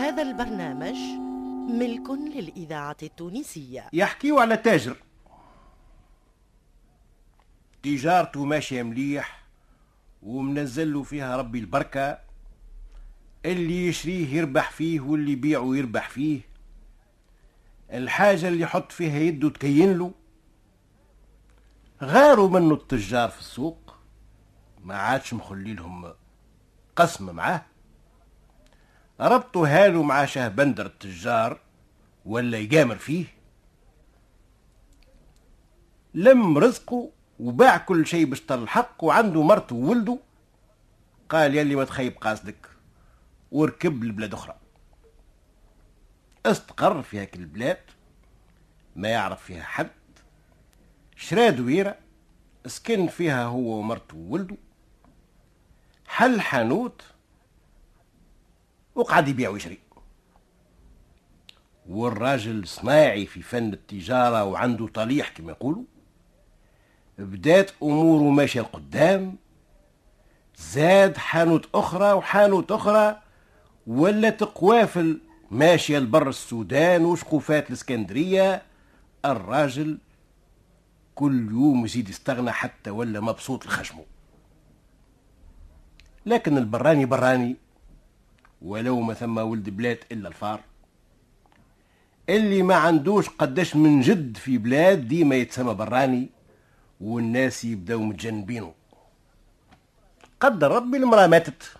هذا البرنامج ملك للإذاعة التونسية. يحكيوا على تاجر. تجارته ماشية مليح ومنزل له فيها ربي البركة. اللي يشريه يربح فيه واللي يبيعه يربح فيه. الحاجة اللي يحط فيها يده تكين له. غاروا منه التجار في السوق. ما عادش مخلي لهم قسم معاه. ربطوا هالو مع شهبندر التجار ولا يجامر فيه؟ لم رزقه وباع كل شيء باش الحق وعنده مرته وولده؟ قال يلي ما تخيب قاصدك وركب لبلاد أخرى. استقر في هاك البلاد ما يعرف فيها حد شرا دويرة سكن فيها هو ومرته وولده حل حانوت وقعد يبيع ويشري. والراجل صناعي في فن التجارة وعنده طليح كما يقولوا بدات أموره ماشية لقدام زاد حانوت أخرى وحانوت أخرى ولات قوافل ماشية لبر السودان وشقوفات الإسكندرية. الراجل كل يوم يزيد يستغنى حتى ولا مبسوط لخشمه. لكن البراني براني. ولو ما ثم ولد بلاد إلا الفار. اللي ما عندوش قداش من جد في بلاد ديما يتسمى براني والناس يبداو متجنبينه قدر ربي المرأة ماتت.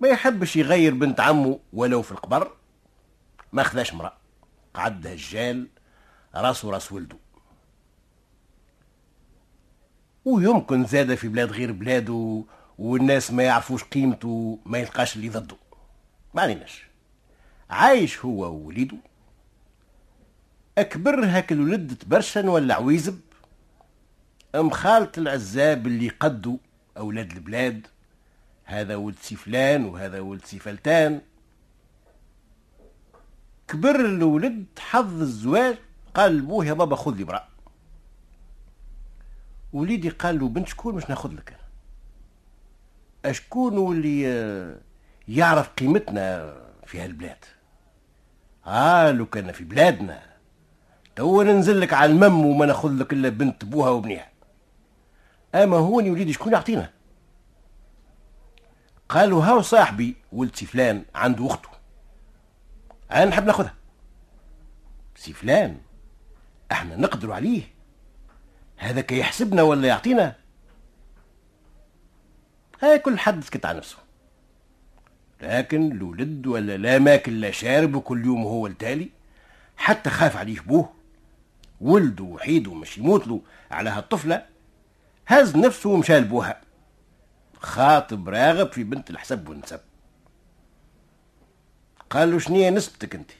ما يحبش يغير بنت عمه ولو في القبر. ما خذاش امرأة. قعدها الجال راسه راس ولده. ويمكن زاد في بلاد غير بلاده والناس ما يعرفوش قيمته ما يلقاش اللي ضده ما عليناش. عايش هو ووليده. أكبر هاك الولد تبرشن ولا عويزب؟ مخالط العزاب اللي قدوا أولاد البلاد؟ هذا ولد سي فلان وهذا ولد سي فلتان. كبر الولد حظ الزواج قال لبوه يا بابا خذ لي مرا وليدي قال له بنت شكون باش ناخذ لك؟ أشكون اللي يعرف قيمتنا في هالبلاد؟ آه لو كان في بلادنا. تو ننزل لك على المم وما ناخذ لك إلا بنت بوها وبنيها أما هوني وليدي شكون يعطينا؟ قالوا هاو صاحبي ولد سي فلان عنده أخته. أنا نحب ناخذها. سي فلان أحنا نقدر عليه. هذاك يحسبنا ولا يعطينا؟ هاي كل حد سكت على نفسه. لكن الولد ولا لا ماكل لا شارب وكل يوم هو التالي حتى خاف عليه بوه ولده وحيده مش يموت له على هالطفلة هز نفسه ومشى لبوها خاطب راغب في بنت الحسب والنسب. قال له شنية نسبتك أنت؟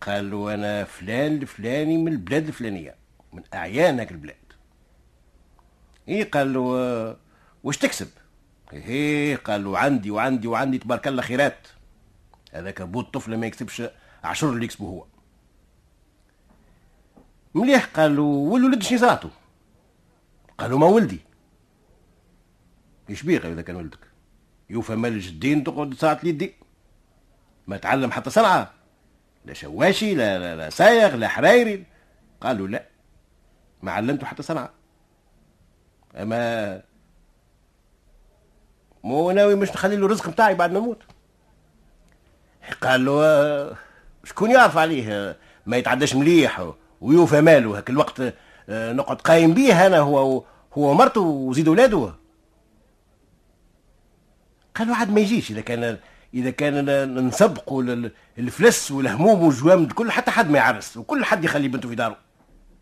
قال له أنا فلان الفلاني من البلاد الفلانية من اعيان هاك البلاد. إيه قال له آه، وش تكسب؟ إيه قال عندي وعندي وعندي تبارك الله خيرات. هذاك أبو الطفل ما يكسبش عشر اللي يكسبه هو. مليح قال له والولد شنو صاته قال له ما ولدي. إيش بيه إذا كان ولدك؟ يوفى مال الجدين تقعد ساعة يدي ما تعلم حتى صنعة. لا شواشي لا لا, لا سايغ لا حرايري. قالوا لا ما علمته حتى صنعة. أما مو ناوي مش نخلي له الرزق بتاعي بعد ما نموت قال له آه، شكون يعرف عليه؟ ما يتعداش مليح ويوفى ماله هاك الوقت آه، نقعد قايم بيه أنا هو هو مرته وزيد اولاده قالوا عاد ما يجيش إذا كان إذا كان نسبقوا الفلس والهموم والجوامد كل حتى حد ما يعرس وكل حد يخلي بنته في داره.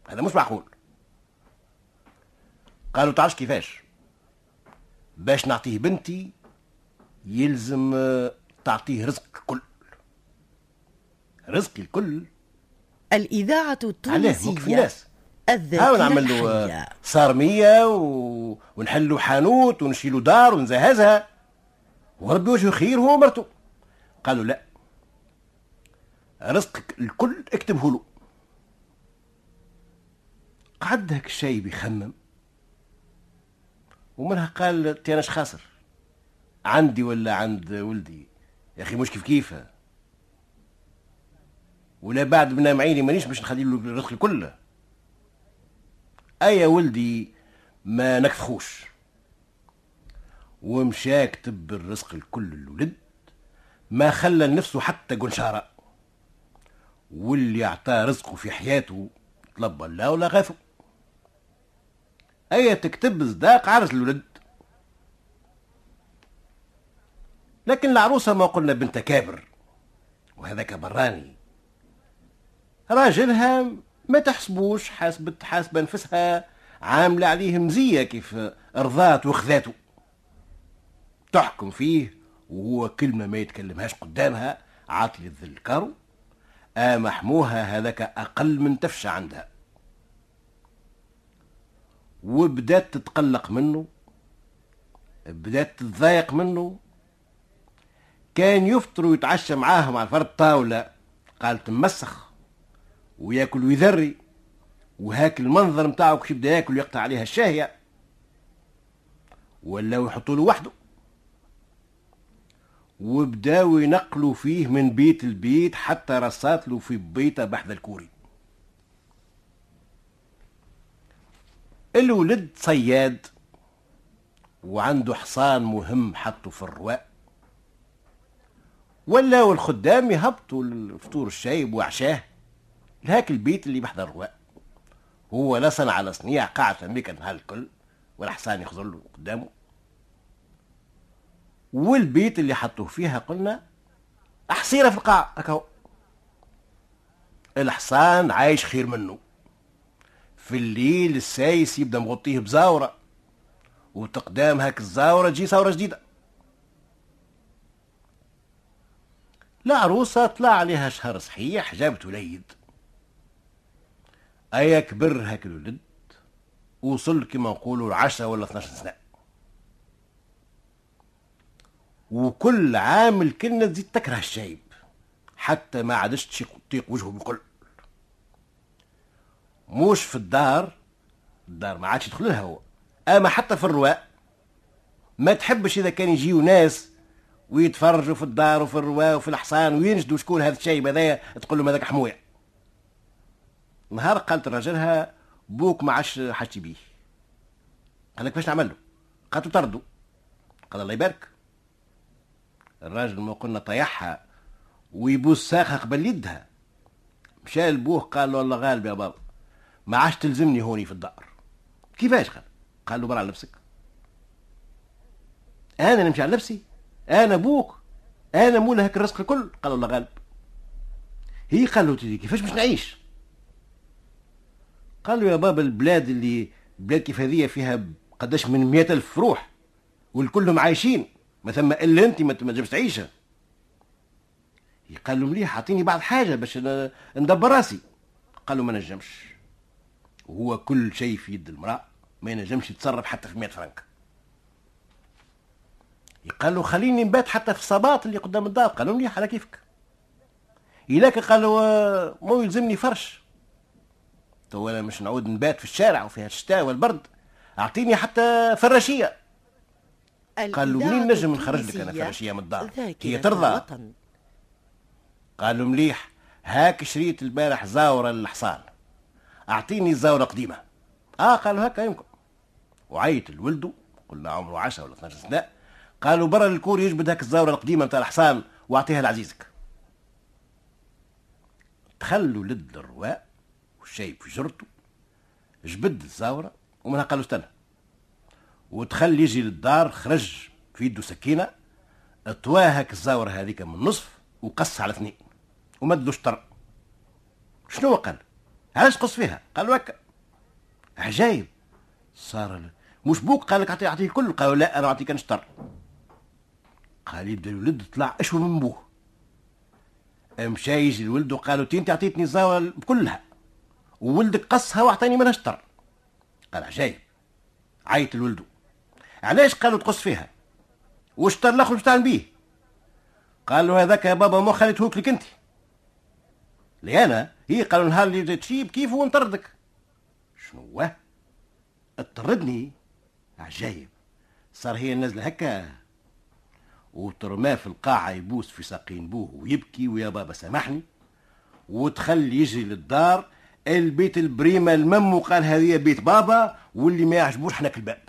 هذا مش معقول. قالوا تعرفش كيفاش؟ باش نعطيه بنتي يلزم آه، تعطيه رزق الكل. رزقي الكل. الإذاعة التونسية الذاكرة نعمل له آه، صارمية و... ونحلوا حانوت ونشيلوا دار ونزهزها. وربي وجهه خير هو ومرته قالوا لا. رزقك الكل اكتبه له قعد هاك الشاي بيخمم. ومنها قال تي أنا خاسر. عندي ولا عند ولدي؟ يا أخي مش كيف كيفه ولا بعد بنام عيني مانيش باش نخلي له الرزق كله أي ولدي ما نكفخوش. ومشى كتب الرزق الكل الولد ما خلى لنفسه حتى قنشارة واللي أعطاه رزقه في حياته طلب الله ولا غاثه أي تكتب صداق عرس الولد لكن العروسة ما قلنا بنت كابر وهذاك براني. راجلها ما تحسبوش حاسبت حاسبة نفسها عاملة عليه مزية كيف رضات وخذاته. تحكم فيه وهو كلمة ما يتكلمهاش قدامها عاطل الذل كارو محموها هذاك أقل من تفشى عندها. وبدات تتقلق منه بدات تتضايق منه. كان يفطر ويتعشى معاهم على فرد طاولة قال تمسخ وياكل ويذري وهاك المنظر نتاعو كيف بدا ياكل ويقطع عليها الشاهية ولاو يحطوا له وحده وبداو ينقلوا فيه من بيت لبيت حتى رصات له في بيته بحذا الكوري. الولد صياد وعنده حصان مهم حطه في الرواء ولاو الخدام يهبطوا الفطور الشايب وعشاه لهاك البيت اللي بحذا الرواء هو صنع على صنيع قاعد فميك نهار الكل والحصان يخزر له قدامه. والبيت اللي حطوه فيها قلنا حصيرة في القاع هكا الحصان عايش خير منه. في الليل السايس يبدأ مغطيه بزاورة وتقدام هاك الزاورة تجي ثورة جديدة. العروسة طلع عليها شهر صحيح جابت وليد. أيا كبر هاك الولد؟ وصل كما نقولوا عشرة ولا 12 سنة. وكل عام الكلمة تزيد تكره الشايب حتى ما عادش تطيق وجهه بكل موش في الدار الدار ما عادش يدخل لها هو. أما حتى في الرواء ما تحبش إذا كان يجيو ناس ويتفرجوا في الدار وفي الرواء وفي الحصان وينجدوا شكون هذا الشايب هذايا تقول لهم هذاك حموية. نهار قالت لراجلها بوك ما عادش حاجتي بيه. قال لك باش نعمل له قالت طردوا قال الله يبارك. الراجل ما قلنا طيحها ويبوس ساقها قبل يدها. مشى لبوه قال له والله غالب يا بابا. ما عادش تلزمني هوني في الدار. كيفاش قال قال له برا على نفسك أنا نمشي على نفسي أنا أبوك. أنا مولا هك الرزق الكل. قال الله غالب. هي قال له كيفاش باش نعيش؟ قال له يا بابا البلاد اللي بلاد كيف هذه فيها قداش من مئة ألف روح والكلهم عايشين. ما ثم إلا أنت ما تنجمش تعيشها. قال له مليح أعطيني بعض حاجة باش ندبر راسي. قال له ما نجمش. وهو كل شيء في يد المرأة ما ينجمش يتصرف حتى في 100 فرنك. قال له خليني نبات حتى في الصباط اللي قدام الدار قال له مليح على كيفك. إلاك قال له مو يلزمني فرش. تو أنا مش نعود نبات في الشارع وفي الشتاء والبرد أعطيني حتى فراشية. قال له منين نجم نخرج لك أنا فراشية من الدار؟ هي ترضى. قال له مليح. هاك شريت البارح زاورة للحصان أعطيني زاورة قديمة آه قالوا هكا يمكن. وعيط لولده قلنا عمره 10 ولا 12 سنة. قالوا برا الكور يجبد هاك الزاورة القديمة نتاع الحصان وأعطيها لعزيزك. دخلوا لد الرواء والشايب في جرته جبد الزاورة ومنها قالوا استنى. ودخل يجي للدار خرج في يده سكينة هاك الزاوره هذيك من النصف وقص على اثنين. ومد له شطر شنو قال؟ علاش قص فيها؟ قال هكا. عجايب. صار مش بوك قال لك اعطيه أعطيه كل قالوا لا أنا أعطيك نشطر قال يبدا الولد طلع اشوى من بوه. مشى يجي الولد وقالوا أنت أعطيتني الزاوية كلها. وولدك قصها وأعطاني منها شطر قال عجايب. عيط الولد. علاش قالوا تقص فيها؟ واش الآخر باش تعمل بيه. قال له هذاك يا بابا ما خليتهوك لك أنت. لي أنا هي قالوا النهار اللي تشيب كيف ونطردك شنو اطردني؟ عجايب. صار هي نازله هكا. وترماه في القاعة يبوس في ساقين بوه ويبكي ويا بابا سامحني. وتخلي يجري للدار البيت البريمة المم وقال هذه بيت بابا واللي ما يعجبوش حنك الباب.